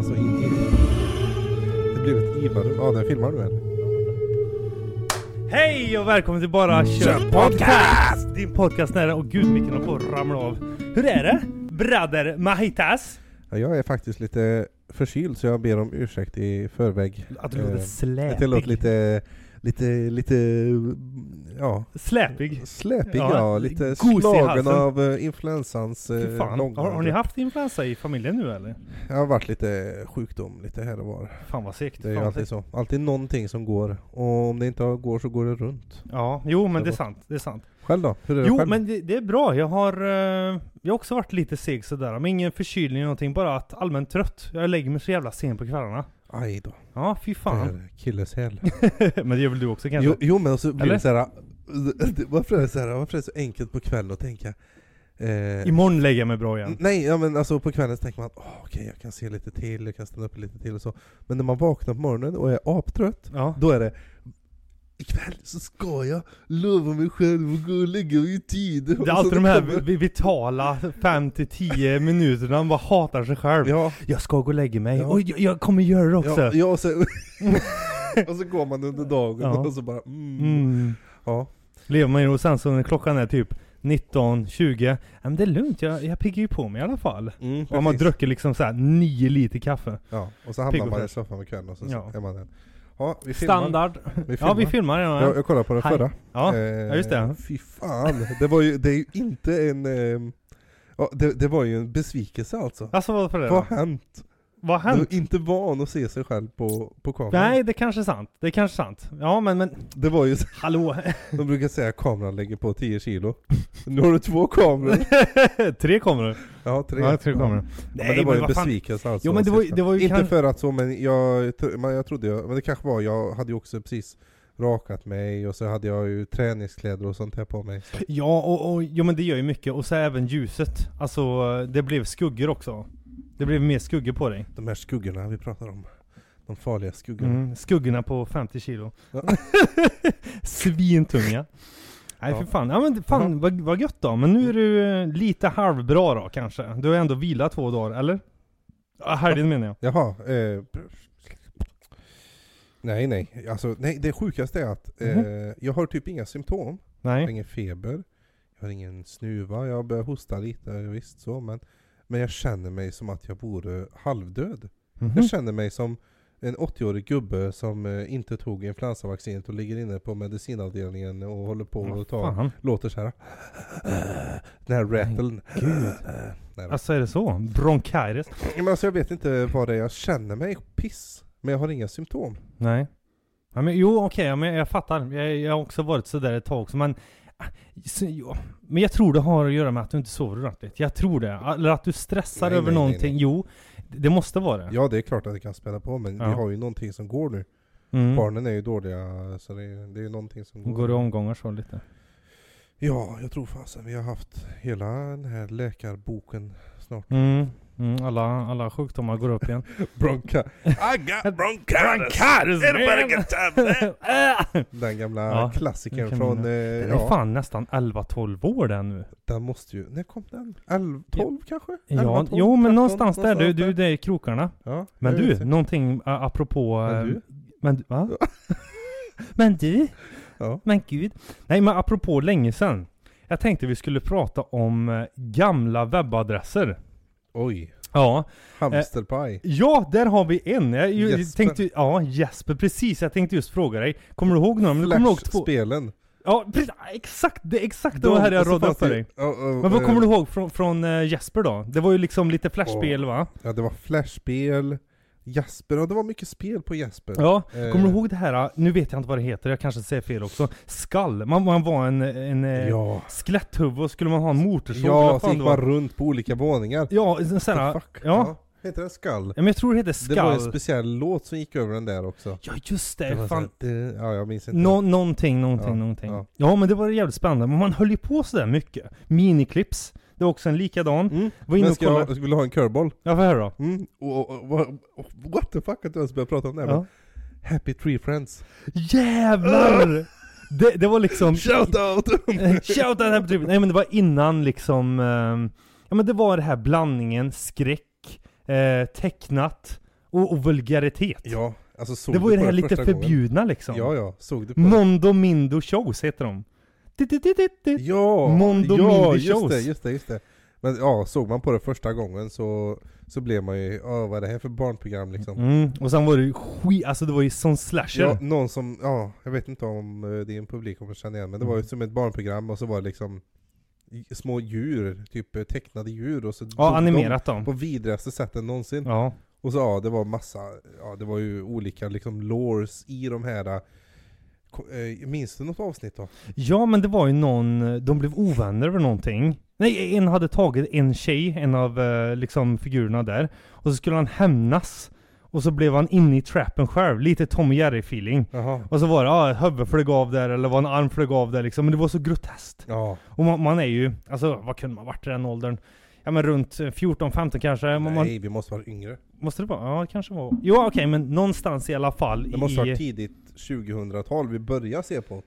Alltså, i, i, det blev ett IVA-rum. Ja, den filmar du eller? Hej och välkommen till Bara Kör Podcast! Din podcast nära och gud håller på att ramla av. Hur är det? Brother Mahitas? Ja, jag är faktiskt lite förkyld så jag ber om ursäkt i förväg. Att du låter Eh, släpig. Att jag låter lite, lite, lite, ja, Släpig? släpig Ja, ja, lite slagen av uh, influensans uh, långa. Har, har ni haft influensa i familjen nu eller? Det har varit lite sjukdom lite här och var. Fan vad segt. Det är ju alltid så. Alltid någonting som går. Och om det inte går så går det runt. Ja, jo men det är sant. Det är sant. Själv då? Hur är det Jo själv? men det, det är bra. Jag har, eh, jag har också varit lite seg sådär. Men ingen förkylning eller någonting. Bara att allmänt trött. Jag lägger mig så jävla sent på kvällarna. Aj då. Ja, fy fan. Killeshäl. men det gör väl du också kanske? Jo, jo men så blir Eller? det såhär, varför är det såhär, varför är det så enkelt på kvällen att tänka? Eh, Imorgon lägger jag mig bra igen. nej, ja men alltså på kvällen så tänker man, åh okej jag kan se lite till, jag kan stanna upp lite till och så. Men när man vaknar på morgonen och är aptrött, Ja. då är det Ikväll så ska jag lova mig själv att gå och lägga mig i tid. Det är så alltid de här kommer- vitala 5-10 minuterna, man bara hatar sig själv. Ja, Jag ska gå och lägga mig, Ja. och jag, jag kommer göra det också. ja, ja och, så, och så går man under dagen Ja. och så bara mm. Mm. Ja, Lever man ju och sen så när klockan är typ 19, 20, ja, men det är lugnt, jag, jag piggar ju på mig i alla fall. mm, Och man druckit liksom såhär 9 liter kaffe. Ja, och så Pigg hamnar och man i soffan med kvällen och så Ja. är man där. Ja, vi filmar. Standard. Vi Ja vi filmar ja. Jag, jag kollade på den Hej. förra. Ja, Eh, just det. Fy fan, det var ju, det är ju inte en... ja, det, det var ju en besvikelse alltså. Alltså vad för det Vad har hänt? Vad har Du hänt? är inte van att se sig själv på, på kameran. Nej det kanske är sant. Det är kanske är sant. Ja men men, Det var ju, hallå? de brukar säga att kameran lägger på 10 kilo. Nu har du två kameror. tre kameror. Ja, tre. Ja, tre kameror. Ja, men det var ju en vad fan. besvikelse alltså. Jo, men det var ju- det var ju Inte kan- för att så, men jag, men jag trodde jag, men det kanske var, jag hade ju också precis rakat mig och så hade jag ju träningskläder och sånt här på mig. Så. Ja, och, och jo, men det gör ju mycket. Och så även ljuset. Alltså, det blev skuggor också. Det blev mer skuggor på dig. De här skuggorna vi pratar om. De farliga skuggorna. Mm, skuggorna på 50 kilo. Ja. Svintunga. Nej Ja. för fan, ja men fan Jaha. vad, vad gött då. Men nu är du eh, lite halvbra då kanske. Du har ändå vilat två dagar, eller? Ja, helgen menar jag. Jaha. Eh, nej, nej. Alltså, nej. Det sjukaste är att eh, Mhm. jag har typ inga symptom. Jag har Nej. ingen feber. Jag har ingen snuva. Jag börjar hosta lite, visst så. Men, men jag känner mig som att jag vore halvdöd. Mhm. Jag känner mig som en 80-årig gubbe som eh, inte tog influensavaccinet och ligger inne på medicinavdelningen och håller på och tar, fan. låter så här. Den här rattlen. gud. Nej. Alltså är det så? Bronkitis? men alltså jag vet inte vad det är, jag känner mig piss. Men jag har inga symptom. Nej. Ja, men, jo okej, ja, men jag fattar. Jag, jag har också varit sådär ett tag också, men... Så, jo. Men jag tror det har att göra med att du inte sover ordentligt. Jag tror det. Eller att du stressar Nej, över nej, någonting. nej. Jo, det måste vara det. Ja det är klart att det kan spela på men Ja. vi har ju någonting som går nu. Mm. Barnen är ju dåliga så det är, det är någonting som går. Går i omgångar så lite. Ja, jag tror fasen vi har haft hela den här läkarboken snart. Mm. Mm. Alla, alla sjukdomar går upp igen. Bronka. I got bronchitis! Everybody get tablet! Den gamla Ja, klassikern från... Eh, Den är ja, fan nästan 11-12 år den nu. den måste ju... När kom den? 11, 12 kanske? Ja, 11, 12, jo men 13, någonstans där, du, du, det är krokarna. Ja, Men du, inte. någonting ä, apropå... Men eh, du? Men du, va? men du? Ja. Men gud. Nej men apropå länge sedan. Jag tänkte vi skulle prata om eh, gamla webbadresser. Oj. Ja. Hamsterpaj. Ja, där har vi en. Jag ju- Jesper. tänkte, ja, Jesper, precis. Jag tänkte just fråga dig. Kommer du ihåg några? Men du kommer ihåg två. Flashspelen. Ja, precis. Exakt, det är exakt det här jag radade upp för dig. Men vad eh, kommer du ihåg från, från eh, Jesper då? Det var ju liksom lite flashspel va? Ja det var flashspel, Jasper, och det var mycket spel på Jasper. Ja, Eh, kommer du ihåg det här? Nu vet jag inte vad det heter, jag kanske säger fel också. Skall. Man, man var en, en eh, Ja. skeletthuvud och skulle man ha en motorsåg Ja, så gick var. man runt på olika våningar. Ja, sån här, fuck? ja. Heter det Skall? Ja, men jag tror det heter Det var en Skall. speciell låt som gick över den där också. Ja just det, Det fan. här, det, ja jag minns inte. Nå, någonting, någonting, Ja, någonting. ja. Ja. men det var jävligt spännande. Men man höll ju på sådär mycket. Miniclips. Det var också en likadan. Mm. Var inne Men och ska kollade. jag skulle ha en curveball. Ja, är det då? Mm. Och, och, och, och, what the fuck att du ens började prata om det här, Ja. men Happy Tree Friends. Jävlar! Det, det var liksom... Shout out! Shout out Happy Trip. Nej men det var innan liksom... ehm, ja men det var det här blandningen skräck, eh, tecknat Och, och vulgaritet. Ja, alltså såg det var du ju det på här lite första gången? förbjudna liksom. Ja, ja. Såg du på Mondo Mindo Shows heter de. Ja, Mondo ja Mindy just det, just det, just det. Men ja, såg man på det första gången så, så blev man ju, ja vad är det här för barnprogram liksom? Mm. Och sen var det ju skit, alltså det var ju sån slasher. Ja, någon som, ja, jag vet inte om eh, din publik kommer känna igen, men det var ju Mm. som ett barnprogram och så var det liksom små djur, typ eh, tecknade djur och så Ja, animerat de dem. på vidrigaste sättet någonsin. Ja. Och så ja, det var massa, ja det var ju olika liksom lores i de här Minns du något avsnitt då? Ja men det var ju någon, de blev ovänner över någonting. Nej, en hade tagit en tjej, en av eh, liksom figurerna där. Och så skulle han hämnas. Och så blev han inne i trappen själv, lite Tom och Jerry feeling. Jaha. Och så var det, ja, ett huvud flög av där, eller var en arm flög av där liksom. Men det var så groteskt. Ja, Och man, man är ju, alltså vad kunde man varit i den åldern? Ja men runt eh, 14-15 kanske. Man, man, nej vi måste vara yngre. måste det vara? Ja, kanske var. Jo okej, men någonstans i alla fall Det måste i... vara tidigt 2000-tal vi börjar se på.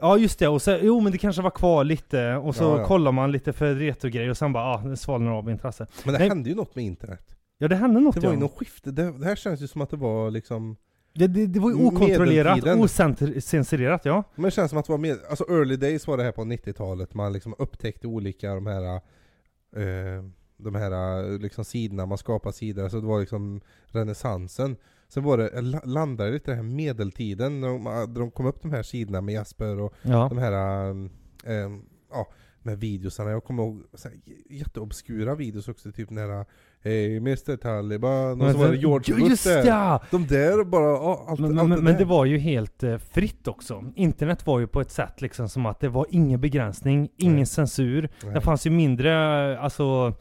Ja just det, och så, jo men det kanske var kvar lite, och så Ja, ja. kollar man lite för retrogrejer och sen bara ah, det svalnar av intresse. Men det Nej. hände ju något med internet. Ja det hände något Det var ju ja. något skifte, det, det här känns ju som att det var liksom Det, det, det var ju okontrollerat, ocensurerat ja. Men det känns som att det var med, alltså early days var det här på 90-talet, man liksom upptäckte olika de här eh, De här eh, liksom sidorna, man skapar sidor, så det var liksom renässansen. Sen var det, la- landade lite i den här medeltiden, när de, när de kom upp de här sidorna med Jasper och Ja. de här eh, eh, Ja, här videosarna, jag kommer ihåg så här, jätteobskura videos också, typ den Hej Mr Taliban, och så var det George Bush just där. ja! De där bara, ja, allt, Men, allt men, det men det var ju helt eh, fritt också. Internet var ju på ett sätt liksom som att det var ingen begränsning, ingen Nej. censur. Nej. Det fanns ju mindre, eh, alltså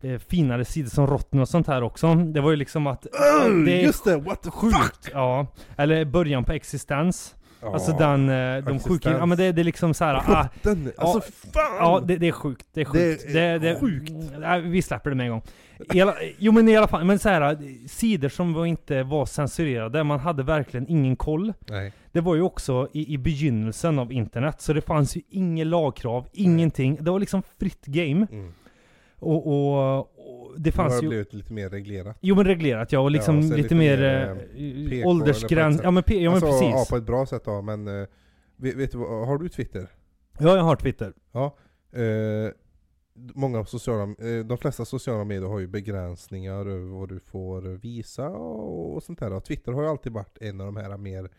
eh, finare sidor som Rotten och sånt här också. Det var ju liksom att... Öh, det just det, what the fuck! sjukt! Ja. Eller början på existens. Ja. Alltså den, eh, de sjuka... Ja men det, det är liksom så här. Ah, alltså Ja, fan! ja det, det är sjukt. Det är sjukt. Det är sjukt. Nej, vi släpper det med en gång. Alla, jo men i alla fall, men så här, sidor som var inte var censurerade, man hade verkligen ingen koll. Nej. Det var ju också i, i begynnelsen av internet, så det fanns ju inget lagkrav, ingenting. Det var liksom fritt game. Mm. Och, och, och det Nu har fanns det ju... blivit lite mer reglerat. Jo men reglerat ja, och liksom Ja, så lite, lite mer, eh, eller på åldersgräns. Ja men, ja, men alltså, Ja, precis. på ett bra sätt då, men eh, vet, vet du har du Twitter? Ja jag har Twitter. Ja. Eh, många sociala, eh, de flesta sociala medier har ju begränsningar över vad du får visa och, och sånt där. Och Twitter har ju alltid varit en av de här mer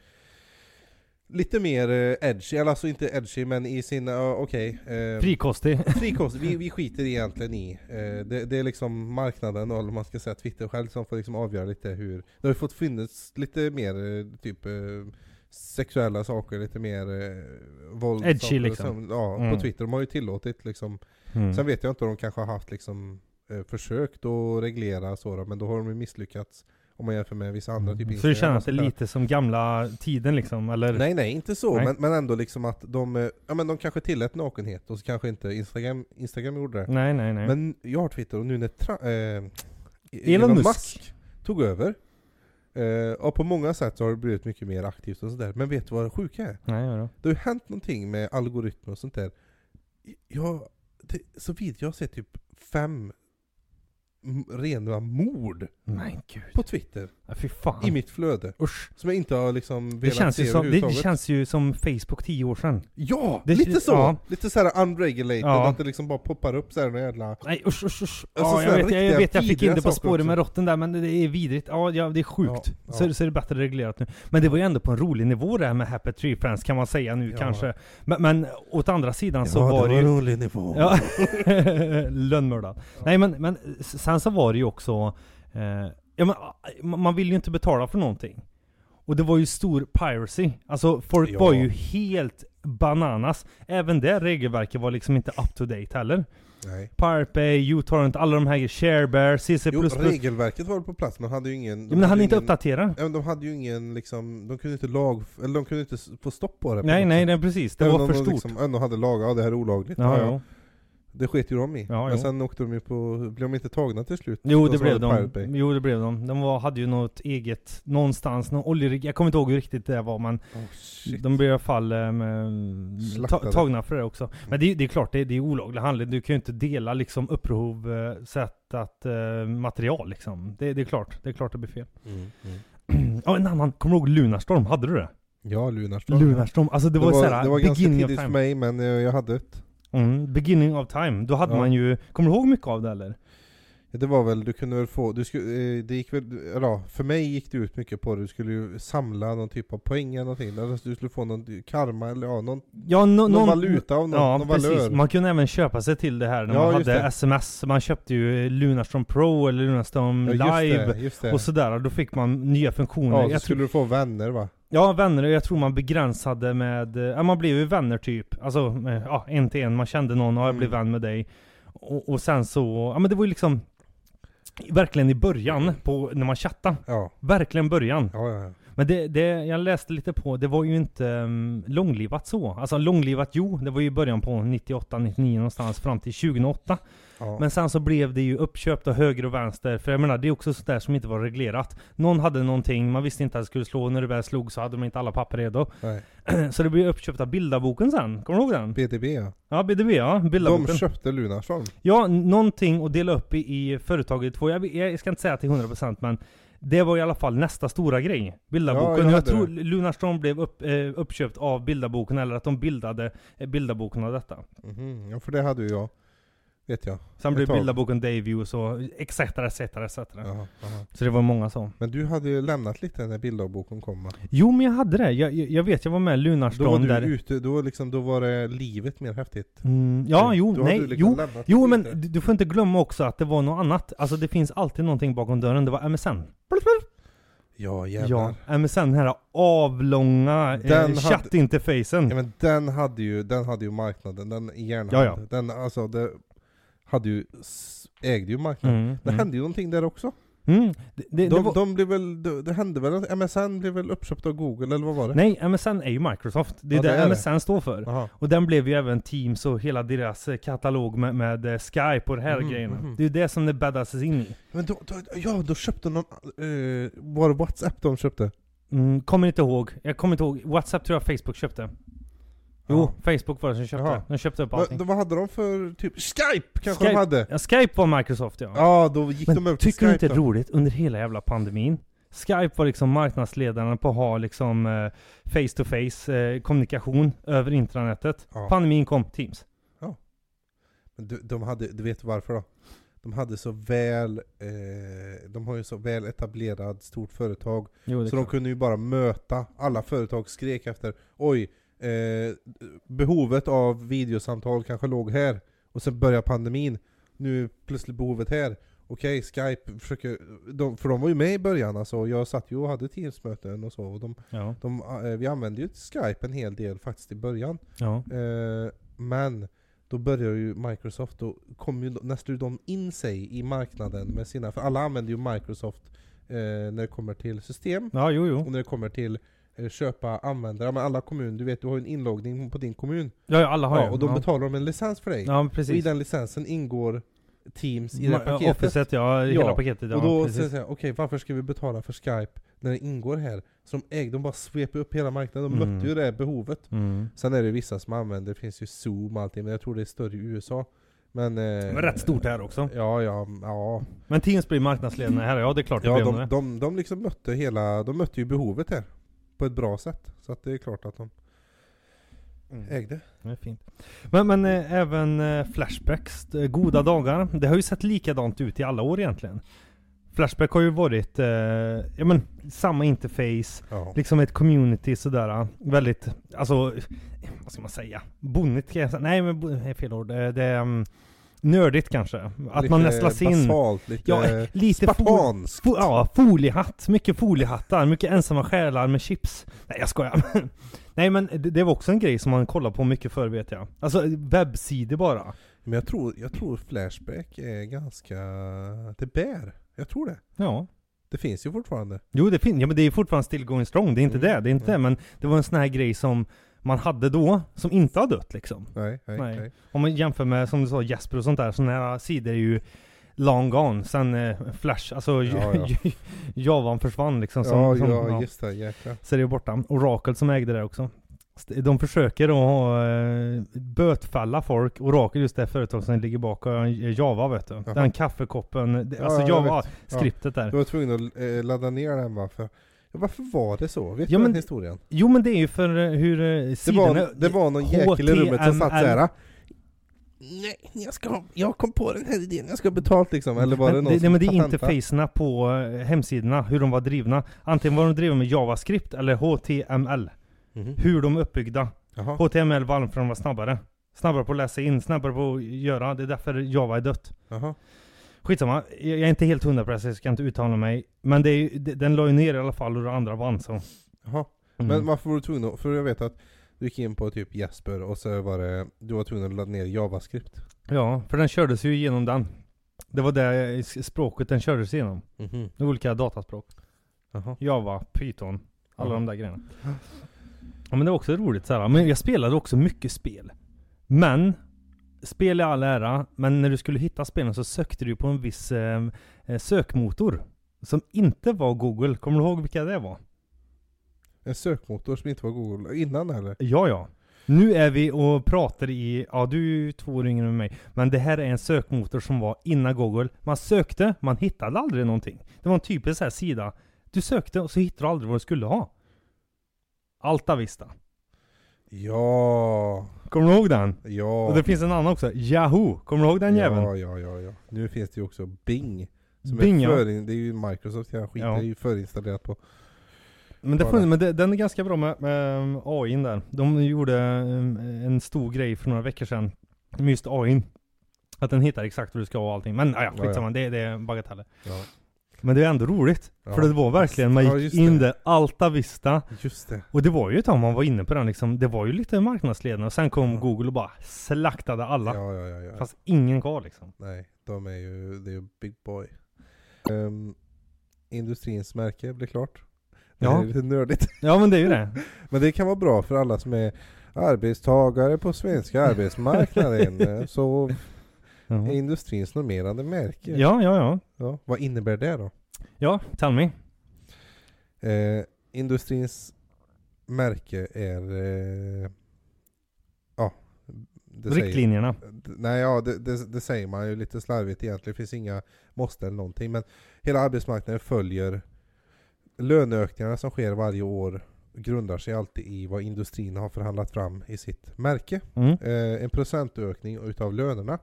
Lite mer eh, edgy, eller alltså inte edgy men i sin, uh, okej eh, Frikostig. Frikost, vi, vi skiter egentligen i. Eh, det, det är liksom marknaden, eller man ska säga Twitter själv, som får liksom avgöra lite hur... Det har ju fått finnas lite mer typ eh, sexuella saker, lite mer våld. Edgy saker, liksom. Som, ja, Mm. på Twitter. De har ju tillåtit liksom. Mm. Sen vet jag inte om de kanske har haft liksom försökt att reglera så då, men då har de ju misslyckats. Om man jämför med vissa andra, Mm. Så det Instagram och känns det där. lite som gamla tiden liksom, eller? Nej nej, inte så, Nej. Men, men ändå liksom att de, eh, ja men de kanske tillät nakenhet och så kanske inte Instagram, Instagram gjorde det. Nej nej nej. Men jag har Twitter och nu när tra- eh, Elon Elon Musk. Musk. tog över, eh, och på många sätt så har det blivit mycket mer aktivt och sådär. Men vet du vad det sjuka är? Nej, ja. Det har ju hänt någonting med algoritmer och sånt där. Jag, det, så vitt jag har sett typ fem rena mord Men gud. på Twitter Ja, fy fan. i mitt flöde. Usch. Som jag inte har liksom Det velat känns, se ju som, det, det känns ju som Facebook tio år sedan. Ja! det- lite så! ja. Lite såhär unregulated, Ja. att det liksom bara poppar upp såhär jävla... Nej usch usch usch. Alltså, ja, jag, vet, jag, jag vet, jag fick vidriga inte på spåret med rotten där men det är vidrigt. Ja, ja det är sjukt. Ja, Så, ja. så är det bättre reglerat nu. Men det var ju ändå på en rolig nivå det här med Happy Tree Friends kan man säga nu Ja. kanske. Men, men åt andra sidan så var det ju... rolig nivå. Ja, lönnmördad. Nej men, men sen så var det ju också, eh, ja, men, ah, man vill ju inte betala för någonting. Och det var ju stor piracy. Alltså folk Ja. var ju helt bananas. Även det regelverket var liksom inte up to date heller. Nej. Pirate Bay, uTorrent, alla de här, Sharebear, CC++. Jo, regelverket var på plats, men hade ju ingen... men han ju inte ingen. Ja, men de hade ju ingen liksom, de kunde inte lag... Eller de kunde inte få stopp på det. på Nej, nej, nej precis. Det Även var för de stort. Liksom, ändå hade lag, ja det här är olagligt. Ja, ja. Det sket ju de i. Ja, men jo. sen åkte de ju på, blev de inte tagna till slut? Jo De det blev de. Jo det blev de. De var, hade ju något eget, någonstans, någon oljerigg. Jag kommer inte ihåg hur riktigt det var men Oh, shit. de blev i alla fall med, ta, tagna för det också. Men det, är- det är klart, det, det är olaglig handling. Du kan ju inte dela liksom upprov, eh, sättat eh, material liksom. Det, det är klart, det är klart det blir fel. Mm, mm. Ja en annan, kommer du ihåg Lunarstorm? Hade du det? Ja, Lunarstorm. Lunarstorm, alltså det, Det var, var, såhär, det var ganska tidigt för mig men jag hade ett. Mm, beginning of time. Då hade Ja. man ju, kommer du ihåg mycket av det eller? Det var väl, du kunde väl få, du skulle, eh, det gick väl, ja, för mig gick det ut mycket på det, du skulle ju samla någon typ av poäng eller någonting, eller du skulle få någon karma eller ja, någon, Ja, no, någon valuta av någon, Ja, någon precis. valör. Man kunde även köpa sig till det här när Ja, man just hade sms. Man köpte ju Lunarstorm Pro eller Lunarstorm ja, just Live. det, just det. Och sådär, då fick man nya funktioner. ja, så jag skulle du få vänner va? Ja, vänner, jag tror man begränsade med, eh, ja man blev ju vänner typ. Alltså, eh, ja, en till en. Man kände någon, ja jag blev Mm. vän med dig. Och, och sen så, ja men det var ju liksom Verkligen i början, på, när man chattade. Ja, Verkligen början. ja, ja. ja. Men det, det, jag läste lite på, det var ju inte um, långlivat så. Alltså långlivat, jo, det var ju i början på 98, 99 någonstans fram till 2008. Ja. Men sen så blev det ju uppköpt av höger och vänster. För jag menar, det är också sådär som inte var reglerat. Någon hade någonting, man visste inte att det skulle slå. När det väl slog så hade de inte alla papper redo. Nej. så det blev uppköpt av Bildarboken sen. Kommer du ihåg den? BDB ja. Ja, BDB ja. De Bildarboken. köpte Lunarstorm. Ja, någonting att dela upp i, i företaget i två. Jag, jag ska inte säga till 100% men det var i alla fall nästa stora grej. Bildarboken. Ja, jag jag tror Lunarstorm blev upp, eh, uppköpt av Bildarboken eller att de bildade eh, Bildarboken av detta. Mhm, Ja, för det hade ju jag. Vet jag. Sen blev. Bildarboken Dayview och etc, etc, etc. Jaha, jaha. Så det var många så. Men du hade ju lämnat lite när bilddagboken kom va? Jo men jag hade det. Jag, jag, vet, jag var med i Då var Lunarstorm du där. ute, då, liksom, då var det livet mer häftigt. Mm, ja, jo, Då hade nej, liksom jo. Jo men du, du får inte glömma också att det var något annat. Alltså det finns alltid någonting bakom dörren. Det var MSN. Ja jävlar. Ja, MSN, den här avlånga Den eh, hade- chattinterfacen. Ja men den hade ju, den hade ju marknaden, den järnhand. Ja, ja. Den alltså, det hade ju, ägde ju marknaden. Mm, Det mm. hände ju någonting där också. Mm. Det, det, De, det var, de blev väl, det, hände väl att MSN blev väl uppköpt av Google, eller vad var det? nej, MSN är ju Microsoft. Det är Ja, det är. MSN står för. Aha. Och den blev ju även Teams och hela deras eh, katalog med, med eh, Skype och de här Mhm, grejerna. mhm. Det är ju det som det bäddas in i. Men då, då, ja, då köpte någon, eh, var det WhatsApp de köpte? Mm, kommer inte ihåg. Jag kommer inte ihåg. WhatsApp tror jag Facebook köpte. Jo, Ja. Facebook var det som köpte. Jaha. De köpte upp allting. då, vad hade de för typ, Skype kanske Skype. de hade? Ja, Skype var Microsoft ja. Ja, då gick de Men över till tycker du Skype inte det är då. roligt under hela jävla pandemin? Skype var liksom marknadsledaren på att ha liksom eh, face to face eh, kommunikation över intranetet. Ja. Pandemin kom, Teams. Men de, de hade, du vet varför då? De hade så väl, eh, de har ju så väl etablerad stort företag Jo, Så de kunde ju bara möta, alla företag skrek efter Oj, eh, behovet av videosamtal kanske låg här Och sen börjar pandemin. Nu är plötsligt behovet här. Okej, Skype försöker, de, för de var ju med i början alltså. Jag satt ju och hade Teams-möten och så och de, Ja, de, eh, Vi använde ju Skype en hel del faktiskt i början. Ja. Eh, men då börjar ju Microsoft, då kom ju nästan de in sig i marknaden med sina, för alla använder ju Microsoft eh, när det kommer till system. Ja, jo, jo. och när det kommer till köpa användare, men alla kommuner, du vet du har ju en inloggning på din kommun Ja, ja alla har ja, ju. och då ja. betalar de en licens för dig Ja, och i precis. den licensen ingår Teams i det Ma- paketet Officet, ja, hela Ja, paketet. Ja, och då precis. säger jag okej varför ska vi betala för Skype när det ingår här? Så de ägde, de bara sveper upp hela marknaden, de Mm. mötte ju det behovet Mm. Sen är det vissa som använder, det finns ju Zoom och allting, men jag tror det är större i USA. Men... Eh, Men rätt stort här också. Ja, ja, ja. Men Teams blir marknadsledande här, ja det är klart det Ja, blev de, det. de, de liksom mötte hela, de mötte ju behovet här. På ett bra sätt. Så att det är klart att de ägde. Det är fint. Men, men eh, även eh, Flashbacks, eh, goda dagar. Det har ju sett likadant ut i alla år egentligen. Flashback har ju varit, eh, ja men, samma interface, Ja. liksom ett community sådär. Väldigt, alltså, vad ska man säga? Bonnigt kan jag säga. Nej men bo- det är fel ord. Det, det är um, nördigt kanske. Att man Lite nästlas in. Basalt, lite Ja, lite fo- spartanskt. fo- ja, foliehatt. Mycket foliehattar. Mycket ensamma själar med chips. Nej jag skojar. Nej men det, det var också en grej som man kollar på mycket förr vet jag. Alltså webbsidor bara. Men jag tror, jag tror Flashback är ganska... Det bär. Jag tror det. Ja. Det finns ju fortfarande. Jo det finns, ja men det är fortfarande still going strong. Det är inte Mm, det, det är inte mm. det. Men det var en sån här grej som man hade då, som inte har dött liksom. Nej, nej, Nej. nej. Om man jämför med, som du sa, Jesper och sånt där, sådana här sidor är ju long gone. Sen eh, Flash, alltså Ja, ja. Javan försvann liksom. Som, Ja, som, ja, just det, jäklar. Så det är borta. Oracle som ägde det också. De försöker att ha, eh, bötfälla folk. Oracle just det företag som ligger bakom eh, Java vet du. Jaha. Den kaffekoppen, det- Ja, alltså jag Java, vet. skriptet där. Du var tvungen att eh, ladda ner den va? För, ja, varför var det så? Vet Ja, du men- den historien? Jo men det är ju för eh, hur eh, Det sidorna... var, det var någon jäkel i rummet som satt såhär Nej, jag ska jag kom på den här idén, jag ska ha betalt liksom. Eller var det någon det, som nej, men det är interfacerna på eh, hemsidorna, hur de var drivna. Antingen var de drivna med JavaScript eller HTML. Mhm. Hur de är uppbyggda. Jaha. HTML var för de var snabbare. Snabbare på att läsa in, snabbare på att göra. Det är därför Java är dött. Jaha. Skitsamma, jag är inte helt hundra på det så jag ska inte uttala mig. Men det är, ju- det- den la ju ner i alla fall och det andra vann så. Jaha. Mm. Men varför var du tvungen att, för jag vet att du gick in på typ Jesper och så var det, du var tvungen att ladda ner JavaScript. Ja, för den kördes ju igenom den. Det var det s- språket den kördes igenom. Mhm. Var olika dataspråk. Jaha. Java, Python, alla Ja. de där grejerna. Ja men det var också roligt så här. Men jag spelade också mycket spel. Men, spel i all ära, men när du skulle hitta spelen så sökte du på en viss eh, eh, sökmotor. Som inte var Google. Kommer du ihåg vilka det var? En sökmotor som inte var Google innan eller? Ja, ja. Nu är vi och pratar i, ja du är ju två år yngre än mig. Men det här är en sökmotor som var innan Google. Man sökte, man hittade aldrig någonting. Det var en typisk så här sida. Du sökte och så hittade du aldrig vad du skulle ha. Alta Vista. Ja, Kommer du ihåg den? ja. Och det finns en annan också. Yahoo! Kommer du ihåg den jäveln? Ja, ja, ja, ja. Nu finns det ju också Bing. Som Bing, är ja. förin, det är ju Microsoft jävla skit, Ja. det är ju förinstallerat på. Men, det Bara. funn, men det, den är ganska bra med, med um, AIn där. De gjorde um, en stor grej för några veckor sedan. Med just AIn. Att den hittar exakt vad du ska ha och allting. Men ja, Ja, ja. skitsamma, det, det är bagateller. Ja. Men det är ändå roligt. Ja. För det var verkligen, man Ja, gick just in det. där, Alta Vista. Just det. Och det var ju ett tag man var inne på den liksom. Det var ju lite marknadsledande. Och sen kom Ja. Google och bara slaktade alla. Ja, ja, ja. ja. Fast ingen kvar liksom. Nej, de är ju, det är ju Big Boy. Um, industrins märke blir klart. Det Ja. är lite nördigt. Ja men det är ju det. Men det kan vara bra för alla som är arbetstagare på svenska arbetsmarknaden. Så Ja, är industrins normerande märke. ja, ja. Ja, Ja, vad innebär det då? ja tell me. Eh, industrins märke är... Eh, ja, säger- Riktlinjerna. D- Nej, ja, det, det, det säger man ju lite slarvigt egentligen. Det finns inga måste eller någonting. Men hela arbetsmarknaden följer löneökningarna som sker varje år grundar sig alltid i vad industrin har förhandlat fram i sitt märke. Mm. Eh, en procentökning utav lönerna.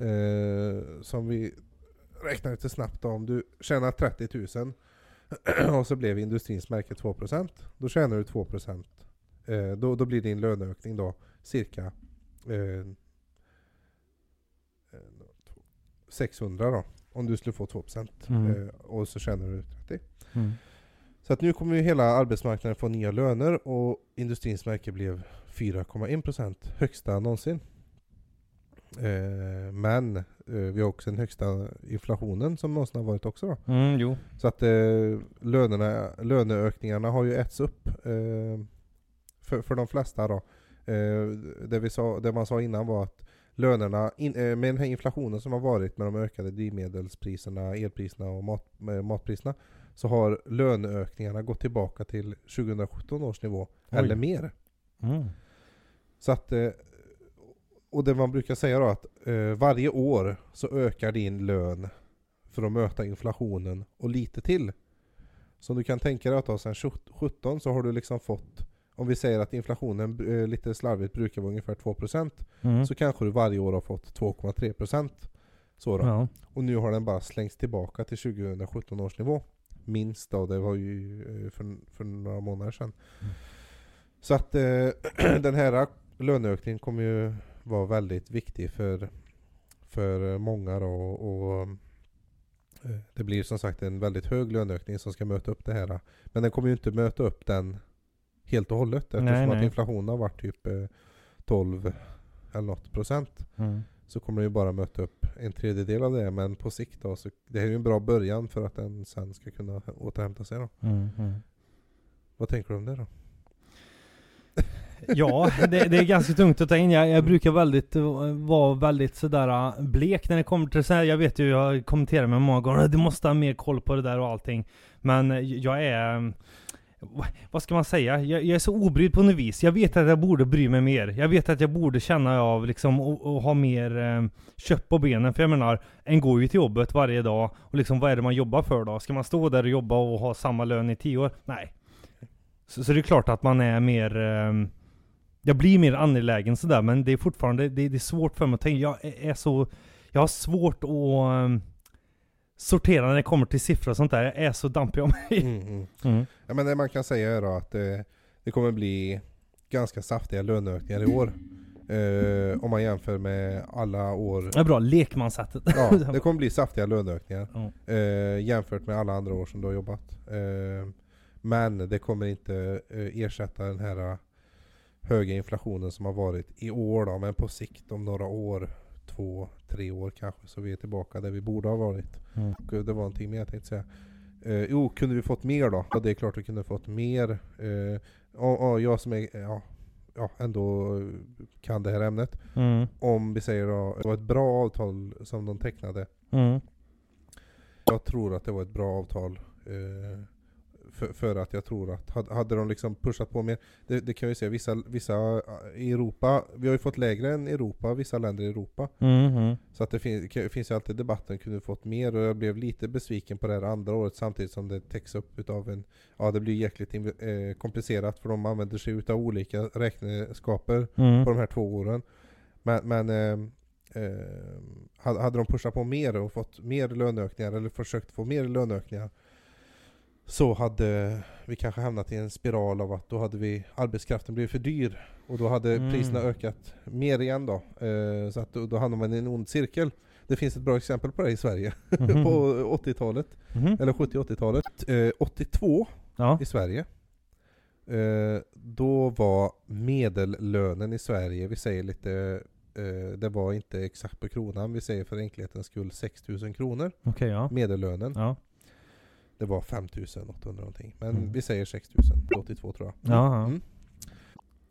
Eh, som vi räknar lite snabbt. Om du tjänar 30 000 och så blev industrins märke 2% Då tjänar du 2% eh, då, då blir din löneökning då cirka eh, 600 då. Om du skulle få 2% Mm. eh, och så tjänar du 30 Mm. så att nu kommer ju hela arbetsmarknaden få nya löner och industrins märke blev 4,1% högsta någonsin. Eh, men eh, vi har också den högsta inflationen som någonsin har varit också då. Mm. Så att eh, lönerna, löneökningarna har ju ätts upp eh, för, för de flesta då. Eh, det, vi sa, det man sa innan var att lönerna, in, eh, med den här inflationen som har varit med de ökade drivmedelspriserna, elpriserna och mat, matpriserna så har löneökningarna gått tillbaka till 2017 års nivå Oj. eller mer. Mm. Så att, och det man brukar säga då att eh, varje år så ökar din lön för att möta inflationen och lite till. Så du kan tänka dig att då sedan 17 så har du liksom fått, om vi säger att inflationen eh, lite slarvigt brukar vara ungefär 2% Mm. så kanske du varje år har fått 2,3% så då. Ja. Och nu har den bara slängts tillbaka till 2017 års nivå. Minst då, det var ju eh, för, för några månader sedan. Mm. Så att eh, den här löneökningen kommer ju vara väldigt viktig för, för många då. Och, eh, det blir som sagt en väldigt hög löneökning som ska möta upp det här. Men den kommer ju inte möta upp den helt och hållet eftersom Nej, att nej. inflationen har varit typ eh, 12 eller något procent Mm. så kommer den ju bara möta upp en tredjedel av det. Men på sikt då, så det här är ju en bra början för att den sen ska kunna återhämta sig då. Mm. Mm. Vad tänker du om det då? Ja, det, det är ganska tungt att ta in. Jag, jag brukar väldigt eh, vara väldigt sådär eh, blek när det kommer till så här. Jag vet ju, jag kommenterar med många gånger, du måste ha mer koll på det där och allting. Men eh, jag är... Vad ska man säga? Jag, jag är så obrydd på något vis. Jag vet att jag borde bry mig mer. Jag vet att jag borde känna av liksom och, och ha mer eh, kött på benen. För jag menar, en går ju till jobbet varje dag. Och liksom vad är det man jobbar för då? Ska man stå där och jobba och ha samma lön i tio år? Nej. Så, så det är klart att man är mer... eh, jag blir mer angelägen sådär, men det är fortfarande det, det är svårt för mig att tänka. Jag är, så... Jag har svårt att ehm, sortera när det kommer till siffror och sånt där. Jag är så dampig om mig. Mm, mm. Mm. Ja, men det man kan säga är då att det, det kommer bli ganska saftiga löneökningar i år. Eh, om man jämför med alla år. Är bra, lekmansättet. Ja, det kommer bli saftiga löneökningar. Ja. Eh, jämfört med alla andra år som du har jobbat. Eh, men det kommer inte eh, ersätta den här eh, höga inflationen som har varit i år då. Men på sikt om några år, två, tre år kanske, så vi är tillbaka där vi borde ha varit. Mm. Och eh, det var någonting mer jag tänkte säga. Eh, jo, kunde vi fått mer då? Ja, det är klart vi kunde fått mer. Eh, ja, ja, jag som är, ja, ja, ändå eh, kan det här ämnet. Mm. Om vi säger då, det var ett bra avtal som de tecknade. Mm. Jag tror att det var ett bra avtal. Eh, för, för att jag tror att, hade, de liksom pushat på mer, det, det kan vi se, vissa, vissa eh, i Europa, vi har ju fått lägre än Europa, vissa länder i Europa. Mm. Mm. Så att det fin, kan- finns ju alltid debatten, kunde vi fått mer? Och jag blev lite besviken på det här andra året samtidigt som det täcks upp utav en, ja det blir jäkligt eh, komplicerat för de använder sig utav olika räkneskaper Mm. på de här två åren. Men, men eh, eh, hade hade de pushat på mer och fått mer löneökningar, eller försökt få mer löneökningar, så hade vi kanske hamnat i en spiral av att då hade vi arbetskraften blivit för dyr. Och då hade Mm. priserna ökat mer igen då. Eh, så att då, då hamnar man i en ond cirkel. Det finns ett bra exempel på det i Sverige Mhm. på 80-talet, Mhm. eller 70-80-talet. Eh, 82 Ja. i Sverige. Eh, då var medellönen i Sverige, vi säger lite, eh, det var inte exakt på kronan, vi säger för enkelhetens skull 6000 kronor. Okej, ja. Medellönen. Ja. Det var 5800 någonting. Men Mm. vi säger 6000, 82 tror jag. Ja, ja. Mm.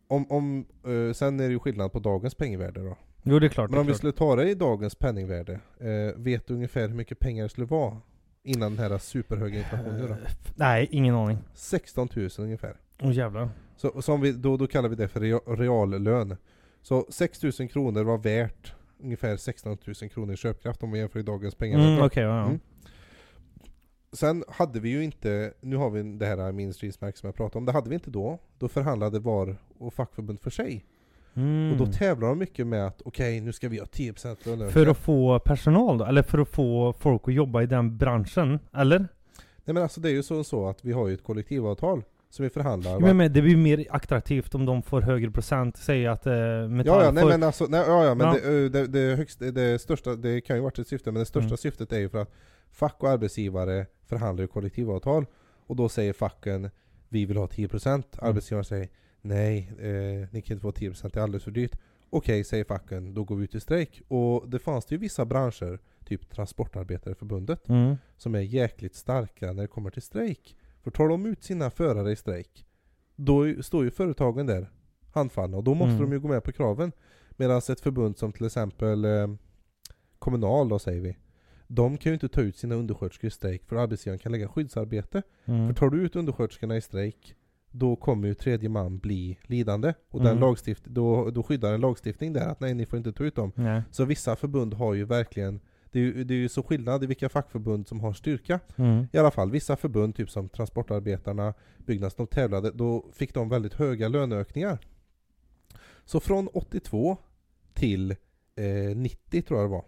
Om, om, eh, sen är det ju skillnad på dagens penningvärde då. Jo, det är klart. Men om vi klart. skulle ta det i dagens penningvärde, eh, vet du ungefär hur mycket pengar det skulle vara? Innan den här superhöga inflationen då? Eh, Nej, ingen aning. 16 000 ungefär. Åh jävlar. Så, som vi, då, då kallar vi det för rea- reallön. Så 6 000 kronor var värt ungefär 16 000 kronor i köpkraft om vi jämför i dagens pengar. Mm, Okej, ja. ja. Mm. Sen hade vi ju inte, nu har vi det här ministrismärket som jag pratade om, det hade vi inte då. Då förhandlade var och fackförbund för sig. Mm. Och då tävlar de mycket med att okej, nu ska vi ha 10% löneökning. För att få personal då? Eller för att få folk att jobba i den branschen? Eller? Nej men alltså det är ju så, så att vi har ju ett kollektivavtal som vi förhandlar. Men, men det blir mer attraktivt om de får högre procent. Säg att eh, Metall Ja, ja, nej får... men alltså, nej, ja, ja, men Ja. Det, eh, det, det, högsta, det största, det kan ju varit ett syfte, men det största Mm. syftet är ju för att fack och arbetsgivare förhandlar ju kollektivavtal, och då säger facken vi vill ha 10%, Mm. arbetsgivaren säger nej, eh, ni kan inte få 10%, det är alldeles för dyrt. Okej, säger facken, då går vi ut i strejk. Och det fanns det ju vissa branscher, typ Transportarbetareförbundet, Mm. som är jäkligt starka när det kommer till strejk. För tar de ut sina förare i strejk, då står ju företagen där handfallna och då måste Mm. de ju gå med på kraven. Medan ett förbund som till exempel eh, Kommunal då säger vi, de kan ju inte ta ut sina undersköterskor i strejk för arbetsgivaren kan lägga skyddsarbete. Mm. För tar du ut undersköterskorna i strejk, då kommer ju tredje man bli lidande. Och Mm. den lagstift då, då skyddar en lagstiftning där att nej, ni får inte ta ut dem. Nej. Så vissa förbund har ju verkligen, det är ju, det är ju så skillnad i vilka fackförbund som har styrka. Mm. I alla fall vissa förbund, typ som Transportarbetarna, Byggnads, de tävlade, då fick de väldigt höga löneökningar. Så från 82 till eh, 90 tror jag det var,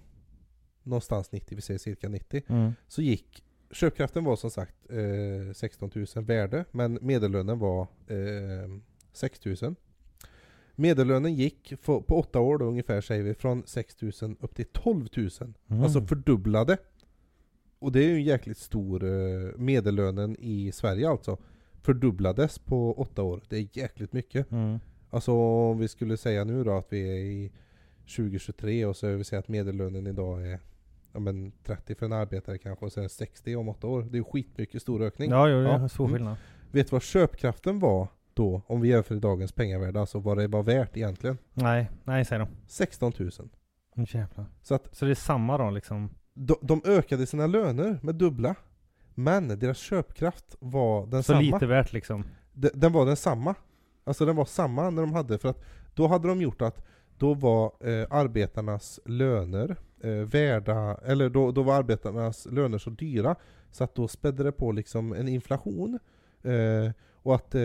någonstans 90, vi säger cirka 90, Mm. så gick köpkraften var som sagt eh, 16 000 värde, men medellönen var eh, 6 000. Medellönen gick för, på åtta år då ungefär säger vi från 6 000 upp till 12 000. Mm. Alltså fördubblade. Och det är ju en jäkligt stor eh, medellönen i Sverige alltså. Fördubblades på åtta år. Det är jäkligt mycket. Mm. Alltså om vi skulle säga nu då att vi är i 2023 och så vi säga att medellönen idag är ja, men 30 för en arbetare kanske och sen 60 om åtta år. Det är ju skitmycket stor ökning. Ja, jo, det Ja. är stor Mm. skillnad. Vet du vad köpkraften var då, om vi jämför dagens pengavärde, alltså vad det var värt egentligen. Nej, nej säger de. 16 000. Mm, jävlar. Så att Så det är samma då liksom? de, de ökade sina löner med dubbla. Men deras köpkraft var Så densamma. lite värt liksom? De- Den var densamma. Alltså den var samma när de hade, för att då hade de gjort att då var eh, arbetarnas löner eh, värda, eller då, då var arbetarnas löner så dyra så att då spädde det på liksom en inflation. Eh, och att eh,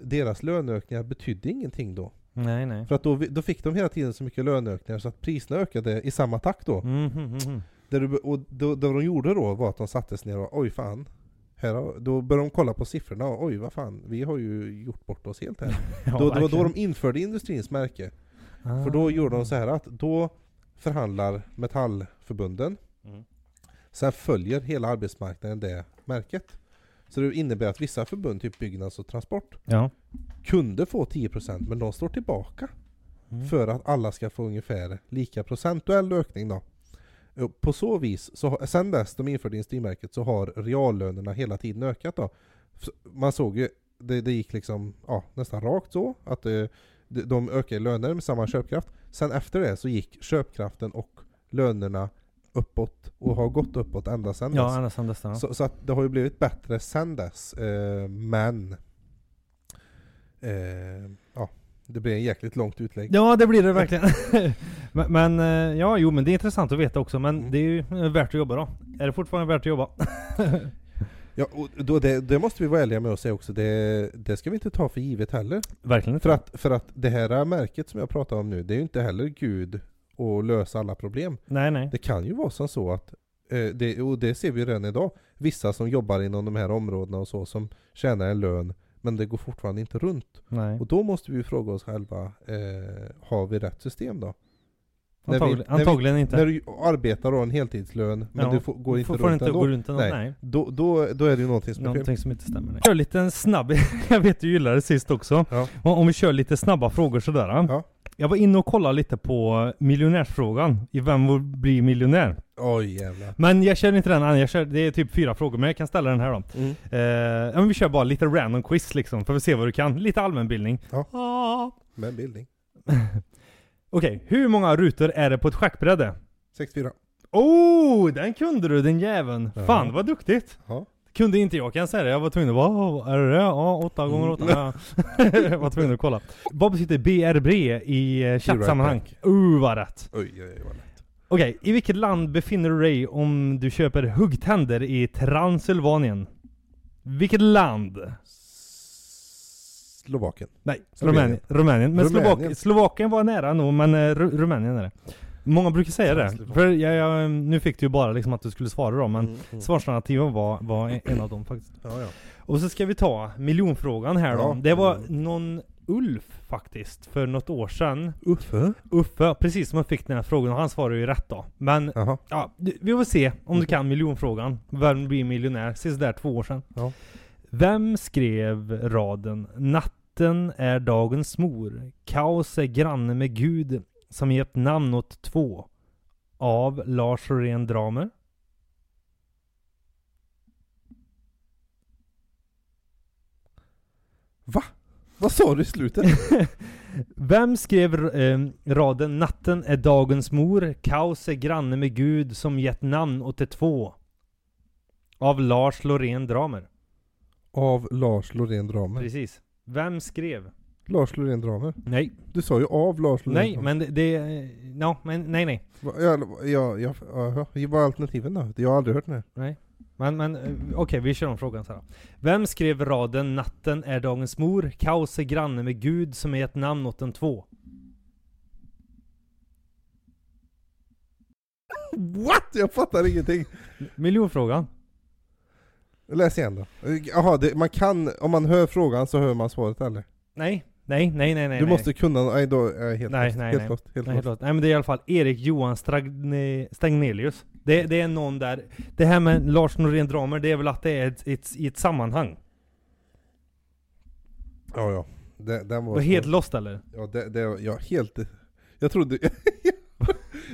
deras löneökningar betydde ingenting då. Nej, nej. För att då, då fick de hela tiden så mycket löneökningar så att priserna ökade i samma takt då. Mm, mm, mm, mm. Det, du- och då, det de gjorde då var att de sattes ner och oj fan. Här då började de kolla på siffrorna och oj vad fan, vi har ju gjort bort oss helt här. Ja, då, det var då de införde industrins märke. Ah. För då gjorde de så här att då förhandlar metallförbunden, Mm. sen följer hela arbetsmarknaden det märket. Så det innebär att vissa förbund, typ Byggnads och Transport, Ja. kunde få 10% men de står tillbaka Mm. för att alla ska få ungefär lika procentuell ökning då. På så vis, så, sen dess de införde industrimärket så har reallönerna hela tiden ökat då. Man såg ju, det, det gick liksom ja, nästan rakt så, att eh, de, de ökade löner med samma köpkraft. Sen efter det så gick köpkraften och lönerna uppåt och har gått uppåt ända sen Ja, dess. ända sedan dess ja. Så, så att det har ju blivit bättre sen dess, eh, men eh, ja, det blir en jäkligt långt utlägg. Ja, det blir det verkligen. men, men, eh, ja, jo men det är intressant att veta också. Men Mm. det är ju värt att jobba då. Är det fortfarande värt att jobba? Ja, och då det, det måste vi vara ärliga med att säga också, det, det ska vi inte ta för givet heller. verkligen inte. För att, för att det här märket som jag pratar om nu, det är ju inte heller Gud att lösa alla problem. Nej, nej. Det kan ju vara som så att, eh, det, och det ser vi ju redan idag, vissa som jobbar inom de här områdena och så, som tjänar en lön, men det går fortfarande inte runt. nej. Och då måste vi fråga oss själva, eh, har vi rätt system då? När vi- Antagligen, vi- antagligen inte. När du arbetar och har en heltidslön, men Ja, du får, går inte får runt inte ändå, gå runt ändå. Nej. Nej. Då, då, då är det ju någonting som. Någonting som inte stämmer. Nej. Kör lite en snabb, jag vet du gillade det sist också. Ja. Om vi kör lite snabba frågor sådär. Ja. Jag var inne och kollade lite på miljonärsfrågan i Vem vill bli miljonär? Oj jävlar. Men jag kör inte den än, jag kör, det är typ fyra frågor, men jag kan ställa den här då. Mm. Eh, men vi kör bara lite random quiz liksom, för att se vad du kan. Lite allmänbildning. Ja. Ah. Med bildning. Okej, hur många rutor är det på ett schackbräde? 64. Oh, den kunde du den jäveln! Ja. Fan vad duktigt! Ja. Kunde inte jag kan jag säga det, jag var tvungen att bara "Åh, är det det? Ja, åtta gånger åtta. Ja. jag var tvungen att kolla. Vad betyder BRB i eh, chattsammanhang? right Uh, vad rätt! Oj oj oj vad lätt. Okej, i vilket land befinner du dig om du köper huggtänder i Transylvanien? Vilket land? Slovakien. Nej. Rumänien. Rumänien. Men Rumänien. Slovak Slovakien var nära nog, men eh, Ru- Rumänien är det. Många brukar säga det. För jag, jag, nu fick du ju bara liksom att du skulle svara då, men Mm, mm. svarsalternativen var, var en- en av dem faktiskt. Ja, ja. Och så ska vi ta miljonfrågan här då. Ja. Det var någon Ulf faktiskt, för något år sedan. Uffe? Uffe, precis som jag fick den här frågan och han svarade ju rätt då. Men Jaha. ja, vi får se om du kan miljonfrågan. Vem blir miljonär? Sist där två år sedan. Ja. Vem skrev raden Natten är dagens mor, kaos är granne med Gud, som gett namn åt två? Av Lars Norén Dramer. Va? Vad sa du i slutet? Vem skrev eh, raden Natten är dagens mor, kaos är granne med Gud, som gett namn åt de två? Av Lars Loreen Dramer. Av Lars Loreen Dramer. Precis. Vem skrev? Lars Loreen Dramer. Nej. Du sa ju av Lars Loreen Nej, Dramer. men det... det ja, men nej, nej. Va- Ja, ja, ja, ja, vad var alternativen då? Jag har aldrig hört den här. Nej. Men, men eh, okej, vi kör om frågan så här. Vem skrev raden 'Natten är dagens mor, kaos är granne med Gud som är ett namn åt en två'? What? Jag fattar ingenting. Miljonfrågan. Läs igen då. Jaha, det, man kan, om man hör frågan så hör man svaret eller? Nej, nej, nej, nej, nej. du måste kunna, nej då är jag helt Nej, lost. nej, helt nej. lost. Helt Nej, lost. förlåt. nej men det är i alla fall Erik Johan Stragne, Stagnelius. Det, det är någon där. Det här med Lars Norén Dramer, det är väl att det är ett, ett, i ett sammanhang. Ja, ja. Det, den var Var helt lost eller? Ja, det, det, ja, helt... Jag trodde...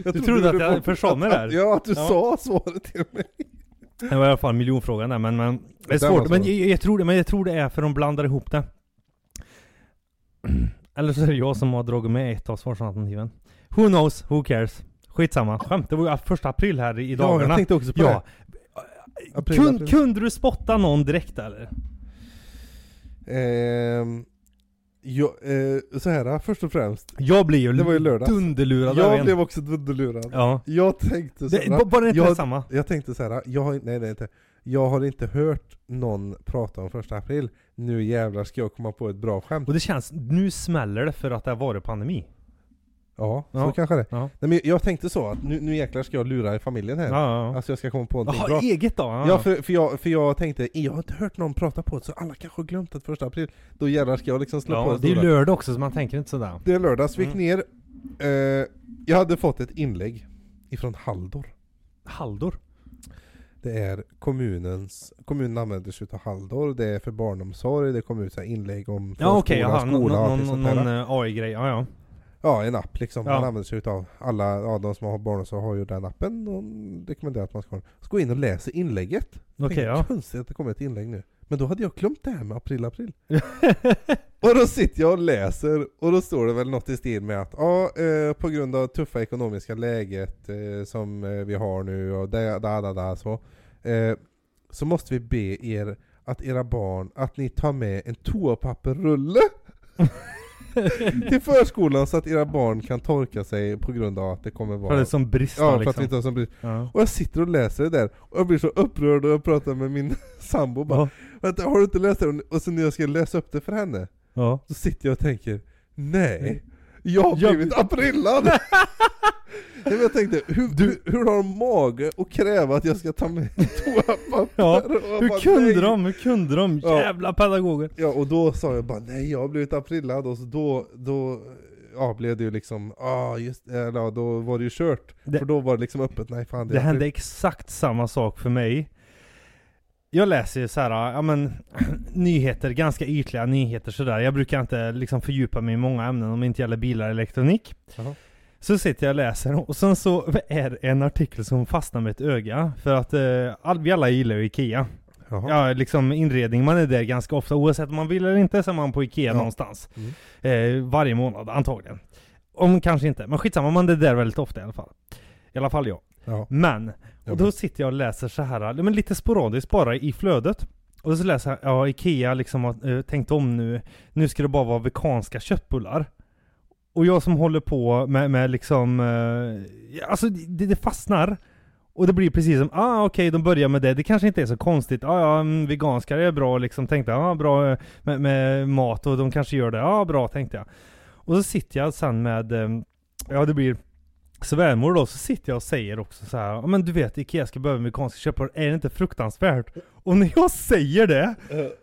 jag Du trodde att jag försade mig där? Ja, att du Ja. sa svaret till mig. Det var i alla fall miljonfrågan där men, men det är svårt. Men svår. jag, jag, tror det, men jag tror det är för de blandar ihop det. Eller så är det jag som har dragit med ett av svarsalternativen. Who knows, who cares? Skitsamma. Skämt, det var ju första april här i Ja, dagarna. jag tänkte också på Ja. det. April, Kun, april. Kunde du spotta någon direkt eller? Ehm, ja, eh, så här, först och främst. Jag blir ju, Det var ju lördags. dunderlurad Jag en. blev också dunderlurad. Ja. Jag tänkte så Det, inte jag, samma? jag tänkte så här, jag har, nej, nej, inte. Jag har inte hört någon prata om första april. Nu jävlar ska jag komma på ett bra skämt. Och det känns, nu smäller det för att det har varit pandemi. Ja, så Ja. kanske det. Ja. Nej, men jag tänkte så att nu, nu jäklar ska jag lura i familjen här. Ja, ja. Alltså jag ska komma på någonting Jaha, bra. eget då? Ja, Ja, för, för, jag, för jag tänkte, jag har inte hört någon prata på det, så alla kanske har glömt att första april. Då jävlar ska jag liksom slå på ja, det det är lördag också så man tänker inte sådär. Det är lördags, vi gick Mm. ner. Eh, jag hade fått ett inlägg ifrån Haldor. Haldor? Det är kommunens, kommunen använder sig av Haldor, det är för barnomsorg, det kommer ut så här inlägg om Ja förskola, jaha, någon, skola och allt någon, någon, någon AI-grej, ja ja. Ja, en app liksom. Ja. Man använder sig utav alla, ja, de som har barnomsorg har ju den appen och rekommenderar att man ska ha den. Så gå in och läsa inlägget. Okej Tänkte, ja. Konstigt att det kommer ett inlägg nu. Men då hade jag glömt det här med april, april. Och då sitter jag och läser, och då står det väl något i stil med att ja, eh, på grund av tuffa ekonomiska läget eh, som eh, vi har nu och da, da, da, da så, eh, så måste vi be er att era barn, att ni tar med en toapapperrulle till förskolan så att era barn kan torka sig på grund av att det kommer För vara... det är som brist ja, för liksom. att vi inte har som brist. ja. Och jag sitter och läser det där, och jag blir så upprörd och jag pratar med min sambo bara Ja. Vänta, har du inte läst det? Och så när jag ska läsa upp det för henne, ja. så sitter jag och tänker Nej, jag har Jag- blivit aprillad! Jag tänkte, hur, du, hur har de mage att kräva att jag ska ta med toapapper? Ja, Hur bara, kunde nej. de? Hur kunde de? Ja. Jävla pedagoger! Ja, och då sa jag bara nej, jag har blivit aprillad, och så då, då ja, blev det ju liksom, ah, just eller, ja, då var det ju kört. Det- för då var det liksom öppet, nej fan det, Det hände april. exakt samma sak för mig. Jag läser ju så här, ja men nyheter, ganska ytliga nyheter sådär. Jag brukar inte liksom fördjupa mig i många ämnen om det inte gäller bilar och elektronik. Jaha. Så sitter jag och läser och sen så är det en artikel som fastnar med ett öga. För att eh, vi alla gillar ju Ikea. Jaha. Ja, liksom inredning, man är där ganska ofta. Oavsett om man vill eller inte så är man på Ikea Ja. någonstans. Mm. Eh, varje månad antagligen. Om kanske inte, men skitsamma, man är där väldigt ofta i alla fall. I alla fall jag. Ja. Men, och då sitter jag och läser så här, men lite sporadiskt bara i flödet. Och så läser jag, ja Ikea liksom har eh, tänkt om nu, nu ska det bara vara veganska köttbullar. Och jag som håller på med, med liksom, ja, alltså det, det fastnar. Och det blir precis som, ah okej de börjar med det, det kanske inte är så konstigt, ah, ja mm, veganska är bra liksom, tänkte jag, ah, bra eh, med, med mat och de kanske gör det, ja ah, bra tänkte jag. Och så sitter jag sen med, ja det blir svärmor då, så sitter jag och säger också så här, men du vet Ikea ska behöva veganska köttbullar, är det inte fruktansvärt? Och när jag säger det,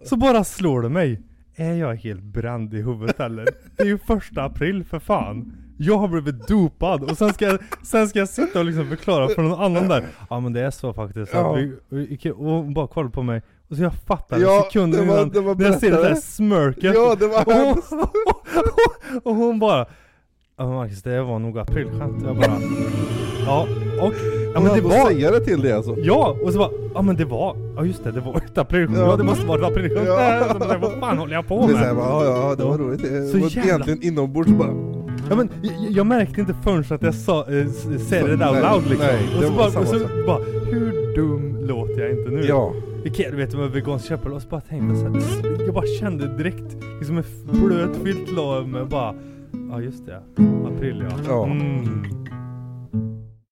så bara slår det mig. Är jag helt bränd i huvudet eller? Det är ju första april för fan. Jag har blivit dopad och sen ska jag, sen ska jag sitta och liksom förklara för någon annan där. Ja men det är så faktiskt. Ja. Att vi, vi, och hon bara kollar på mig. Och så jag fattar Ja, en sekund det var- innan, när jag ser det där smörket. Ja, det var och, hon, hemskt. och hon bara Ja men Marcus, det var nog aprilskämt. Jag bara Ja, och Ja men det var säga det till dig alltså. Ja! Och så bara, ja men det var, ja just det, det var ett aprilskämt. Ja. Ja. det måste vara ett aprilskämt. Ja. Så bara, vad fan håller jag på Det är så här, med? bara, ja, ja, det var roligt. Det Så var jävla- egentligen inombords bara. Ja men jag, jag märkte inte förrän att jag sa, äh, det där loud liksom. nej, och det så, var bara, samma och så sak. bara, hur dum låter jag inte nu? Ja. Ikea, du vet med vegansk köttbullar och så bara tänkte jag så här, jag bara kände direkt, liksom en blöt filt la över mig och bara Ja just det, april ja. Ja. Mm.